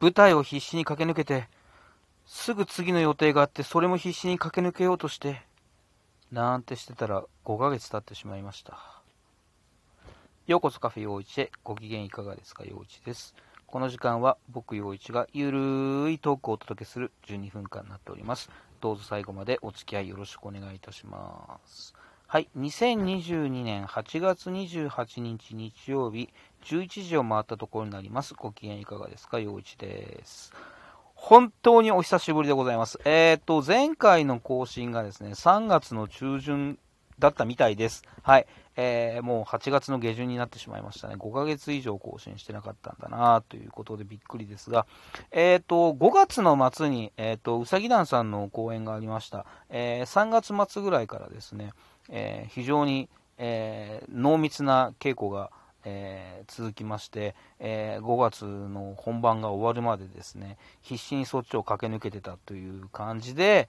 舞台を必死に駆け抜けて、すぐ次の予定があって、それも必死に駆け抜けようとして、なんてしてたら5ヶ月経ってしまいました。ようこそカフェ陽一へご機嫌いかがですか陽一です。この時間は僕陽一がゆるーいトークをお届けする12分間になっております。どうぞ最後までお付き合いよろしくお願いいたします。はい、2022年8月28日日曜日、11時を回ったところになります。ご機嫌いかがですか？陽一です。本当にお久しぶりでございます。えっ、ー、と、前回の更新がですね、3月の中旬だったみたいです。はい。えー、もう8月の下旬になってしまいましたね。5ヶ月以上更新してなかったんだなということでびっくりですが、えっ、ー、と、5月の末に、えっ、と、うさぎ団さんの公演がありました。え3月末ぐらいからですね、え非常に、え濃密な稽古が、えー、続きまして、えー、5月の本番が終わるまでですね、必死にそっちを駆け抜けてたという感じで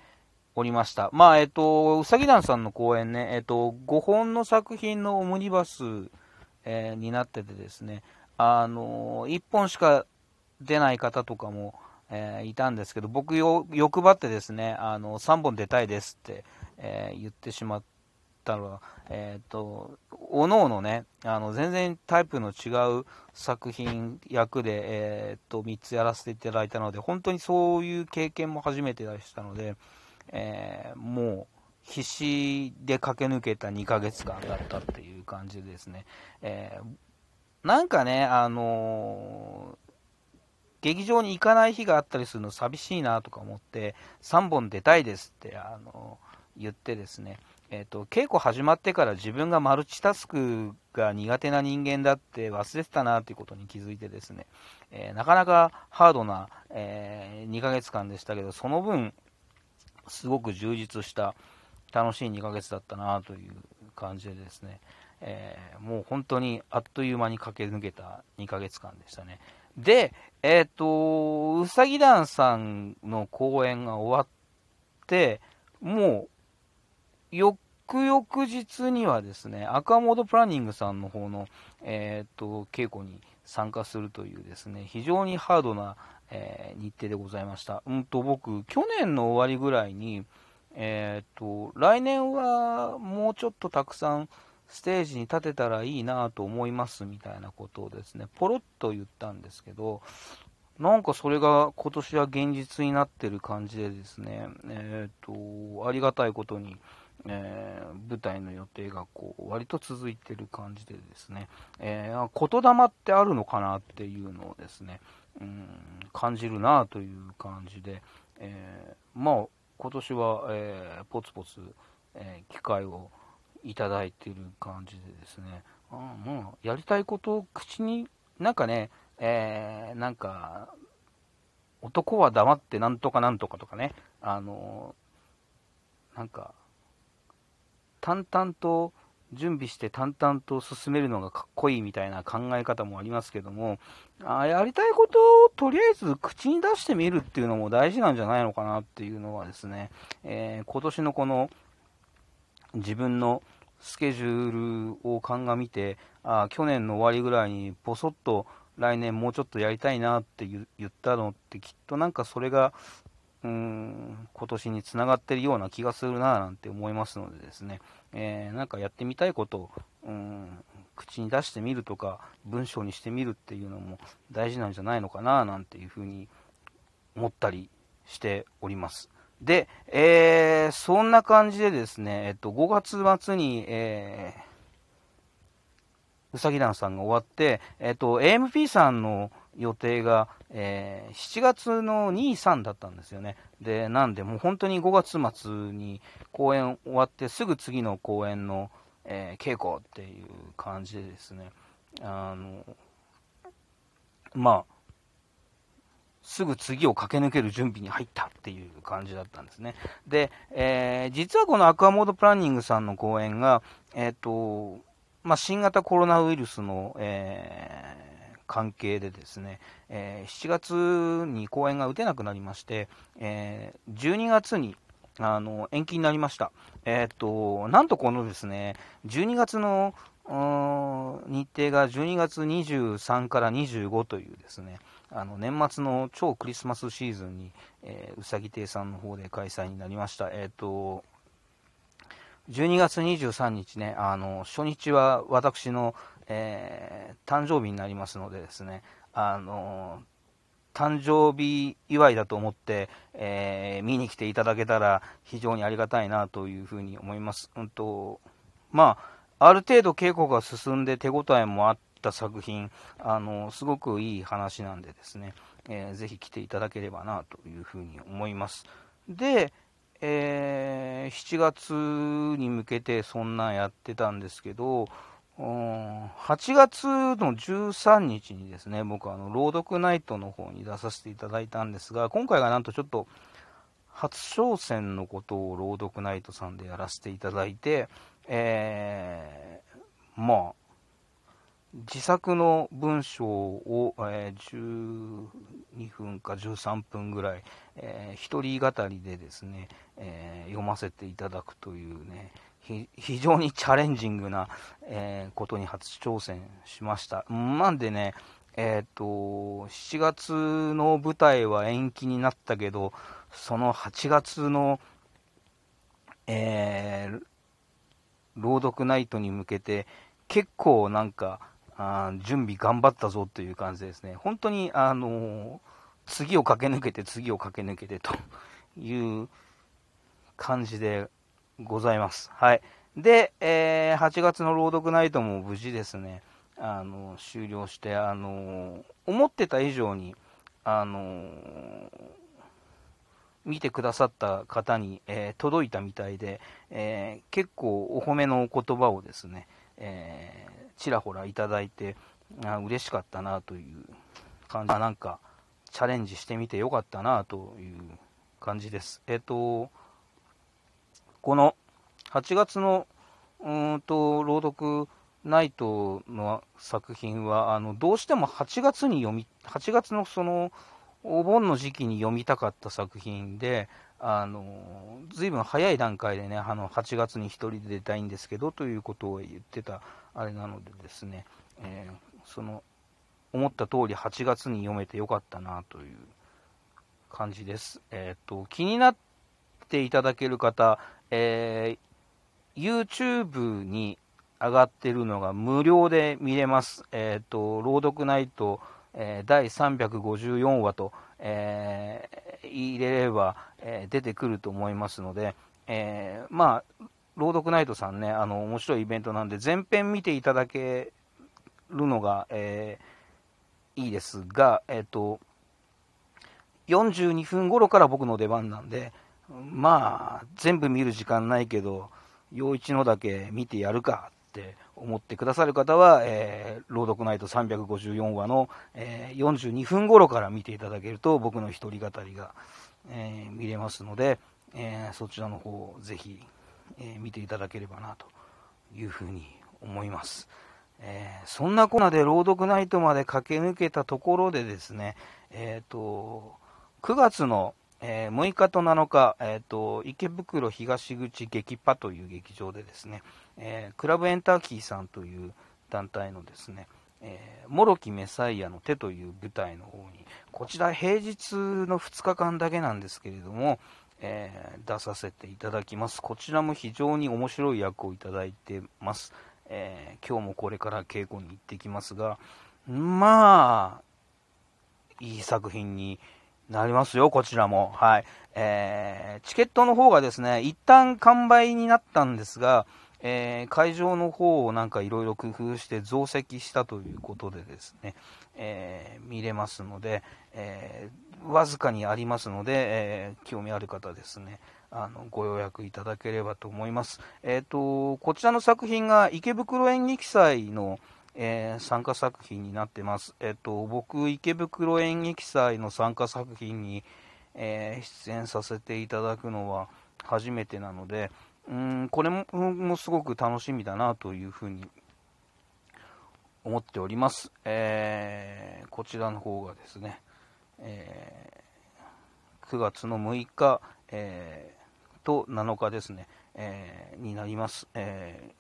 おりました。まあ、えっ、と、うさぎ団さんの公演ね、えっ、と、5本の作品のオムニバス、えになっててですね、あの1本しか出ない方とかも、えいたんですけど、僕よ、欲張ってですね、あの、3本出たいですって、え言ってしまって、ったら、えっ、ー、と、おのおのね、あの、全然タイプの違う作品役で、えっ、ー、と、3つやらせていただいたので、本当にそういう経験も初めてでしたので、えー、もう、必死で駆け抜けた2ヶ月間だったっていう感じですね。えなんかね、あの劇場に行かない日があったりするの寂しいなとか思って、3本出たいですって、あの言ってですね、えーと、稽古始まってから自分がマルチタスクが苦手な人間だって忘れてたなということに気づいてですね、えー、なかなかハードな、えー、2ヶ月間でしたけど、その分、すごく充実した楽しい2ヶ月だったなという感じでですね、えー、もう本当にあっという間に駆け抜けた2ヶ月間でしたね。で、えっ、と、うさぎ団さんの公演が終わって、もう翌々日にはですね、アクアモードプランニングさんの方の、えー、っと、稽古に参加するというですね、非常にハードな、えー、日程でございました。うんと、僕、去年の終わりぐらいに、えー、っと、来年はもうちょっとたくさんステージに立てたらいいなと思いますみたいなことをですね、ポロッと言ったんですけど、なんかそれが今年は現実になってる感じでですね、えっ、と、ありがたいことに、えー、舞台の予定がこう割と続いてる感じでですね、えー、言霊ってあるのかなっていうのをですね、うん、感じるなという感じで、えー、まあ今年は、えー、ポツポツ、え、機会をいただいてる感じでですね、あもうやりたいことを口に、なんかね、え、なんか、男は黙ってなんとかなんとかとかね、あのなんか、淡々と準備して淡々と進めるのがかっこいいみたいな考え方もありますけども、あやりたいことをとりあえず口に出してみるっていうのも大事なんじゃないのかなっていうのはですね、えー、今年のこの自分のスケジュールを鑑みて、あ去年の終わりぐらいにぼそっと来年もうちょっとやりたいなって言ったのってきっとなんかそれがうん今年につながってるような気がするなぁなんて思いますのでですね、えー、なんかやってみたいことをうん口に出してみるとか文章にしてみるっていうのも大事なんじゃないのかななんていうふうに思ったりしております。で、えー、そんな感じでですね、えっと、5月末に、えー、うさぎ団さんが終わって、えっと、AMP さんの予定が、えー、7月の2、3だったんですよね。で、なんで、もう本当に5月末に公演終わって、すぐ次の公演の、えー、稽古っていう感じでですね、あの、まあ、すぐ次を駆け抜ける準備に入ったっていう感じだったんですね。で、えー、実はこのアクアモードプランニングさんの公演が、えっ、ー、と、まあ、新型コロナウイルスの、えー関係でですね、えー、7月に公演が打てなくなりまして、えー、12月にあの延期になりました。え、っと、なんとこのですね、12月の日程が12月23から25というですね、あの年末の超クリスマスシーズンに、えー、うさぎ亭さんの方で開催になりました。えっ、ー、と、12月23日ね、あの、初日は私の、えー、誕生日になりますのでですね、あの、誕生日祝いだと思って、えー、見に来ていただけたら非常にありがたいなというふうに思います。うんと、まあ、ある程度稽古が進んで手応えもあった作品、あの、すごくいい話なんでですね、えー、ぜひ来ていただければなというふうに思います。で、えー、7月に向けてそんなんやってたんですけど、8月の13日にですね、僕あの朗読ナイトの方に出させていただいたんですが、今回がなんとちょっと初挑戦のことを朗読ナイトさんでやらせていただいて、えー、まあ、自作の文章を、えー、12分か13分ぐらい、えー、一人語りでですね、えー、読ませていただくというね、非常にチャレンジングな、えー、ことに初挑戦しました。なんでね、えっ、と、7月の舞台は延期になったけど、その8月の、えー、朗読ナイトに向けて、結構なんか、あ準備頑張ったぞという感じですね。本当に、あのー、次を駆け抜けて、次を駆け抜けてという感じでございます。はい。で、えー、8月の朗読ナイトも無事ですね、あの、終了して、あの、思ってた以上に、あの、見てくださった方に、えー、届いたみたいで、えー、結構お褒めのお言葉をですね、えー、ちらほらいただいて、あ嬉しかったなという感じ、なんかチャレンジしてみてよかったなという感じです。えっ、と、この8月のうんと朗読ナイトの作品はあのどうしても8月に読み8月のそのお盆の時期に読みたかった作品であのずいぶん早い段階でねあの8月に1人で出たいんですけどということを言ってたあれなのでですね、えー、その思った通り8月に読めてよかったなという感じです。えっ、と気になっていただける方、えー、YouTube に上がってるのが無料で見れます。えっ、ー、と、朗読ナイト、えー、第354話と、えー、入れれば、え出てくると思いますので、えまあ、朗読ナイトさんね、あの、面白いイベントなんで、全編見ていただけるのが、えいいですが、えっ、と、42分頃から僕の出番なんで、まあ、全部見る時間ないけど、陽一のだけ見てやるかって思ってくださる方は、えー、朗読ナイト354話の、えー、42分頃から見ていただけると、僕の一人語りが、えー、見れますので、えそちらの方をぜひ、え見ていただければなというふうに思います。えそんなコーナーで朗読ナイトまで駆け抜けたところでですね、えっ、と、9月のえー、6日と7日、えーと、池袋東口劇パという劇場でですね、えー、クラブエンターキーさんという団体のですね、えー、モロキメサイアの手という舞台の方に、こちら平日の2日間だけなんですけれども、えー、出させていただきます。こちらも非常に面白い役をいただいてます。えー、今日もこれから稽古に行ってきますが、まあ、いい作品になりますよ、こちらも。はい。えー、チケットの方がですね、一旦完売になったんですが、えー、会場の方をなんかいろいろ工夫して増席したということでですね、えー、見れますので、えー、わずかにありますので、え興味ある方ですね、あのご予約いただければと思います。えっ、と、こちらの作品が池袋演劇祭の、えー、参加作品になってます。えっと、僕、池袋演劇祭の参加作品に、えー、出演させていただくのは初めてなので、うんこれもすごく楽しみだなというふうに思っております。えー、こちらの方がですね、え9月の6日、えと7日ですね、えになります。え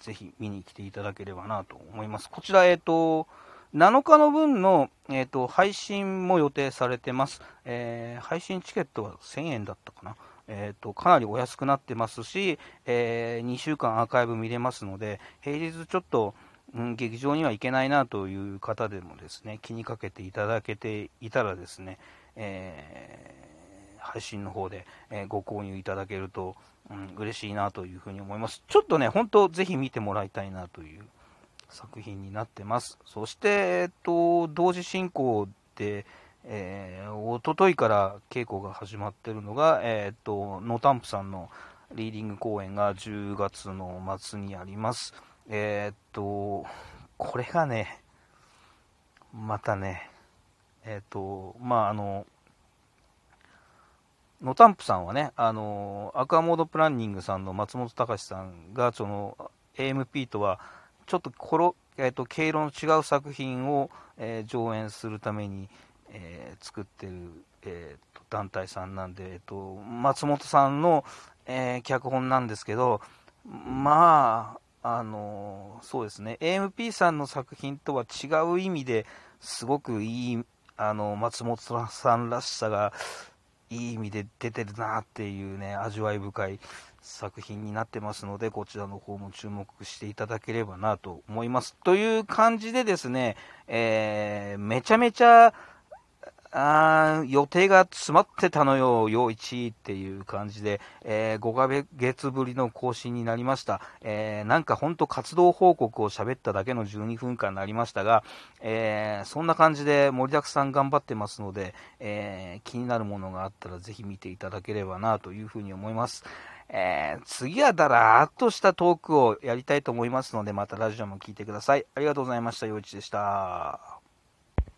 ぜひ見に来ていただければなと思います。こちら、えっ、ー、と、7日の分の、えーと、配信も予定されてます、えー、配信チケットは1000円だったかな、えーと、かなりお安くなってますし、えー、2週間アーカイブ見れますので、平日ちょっと、うん、劇場には行けないなという方でもですね気にかけていただけていたらですね、えー、配信の方で、えご購入いただけると、うん、嬉しいなというふうに思います。ちょっとね、本当ぜひ見てもらいたいなという作品になってます。そして、えっと、同時進行で、えー、おとといから稽古が始まってるのが、えー、っと、ノータンプさんのリーディング公演が10月の末にあります。えー、っと、これがね、またね、えっと、まあ、あの、ノタンプさんはね、あの、アクアモードプランニングさんの松本隆さんが、その、AMP とは、ちょっところ、えーと、経路の違う作品を、えー、上演するために、えー、作ってる、えーと、団体さんなんで、えーと、松本さんの、え脚本なんですけど、まあ、あのそうですね、AMP さんの作品とは違う意味ですごくいい、あの松本さんらしさがいい意味で出てるなっていうね、味わい深い作品になってますので、こちらの方も注目していただければなと思います。という感じでですね、えー、めちゃめちゃ、あ予定が詰まってたのよ、陽一っていう感じで、えー、5ヶ月ぶりの更新になりました。えー、なんかほんと活動報告を喋っただけの12分間になりましたが、えー、そんな感じで盛りだくさん頑張ってますので、え気になるものがあったらぜひ見ていただければなというふうに思います。え、次はだらーっとしたトークをやりたいと思いますので、またラジオも聞いてください。ありがとうございました。陽一でした。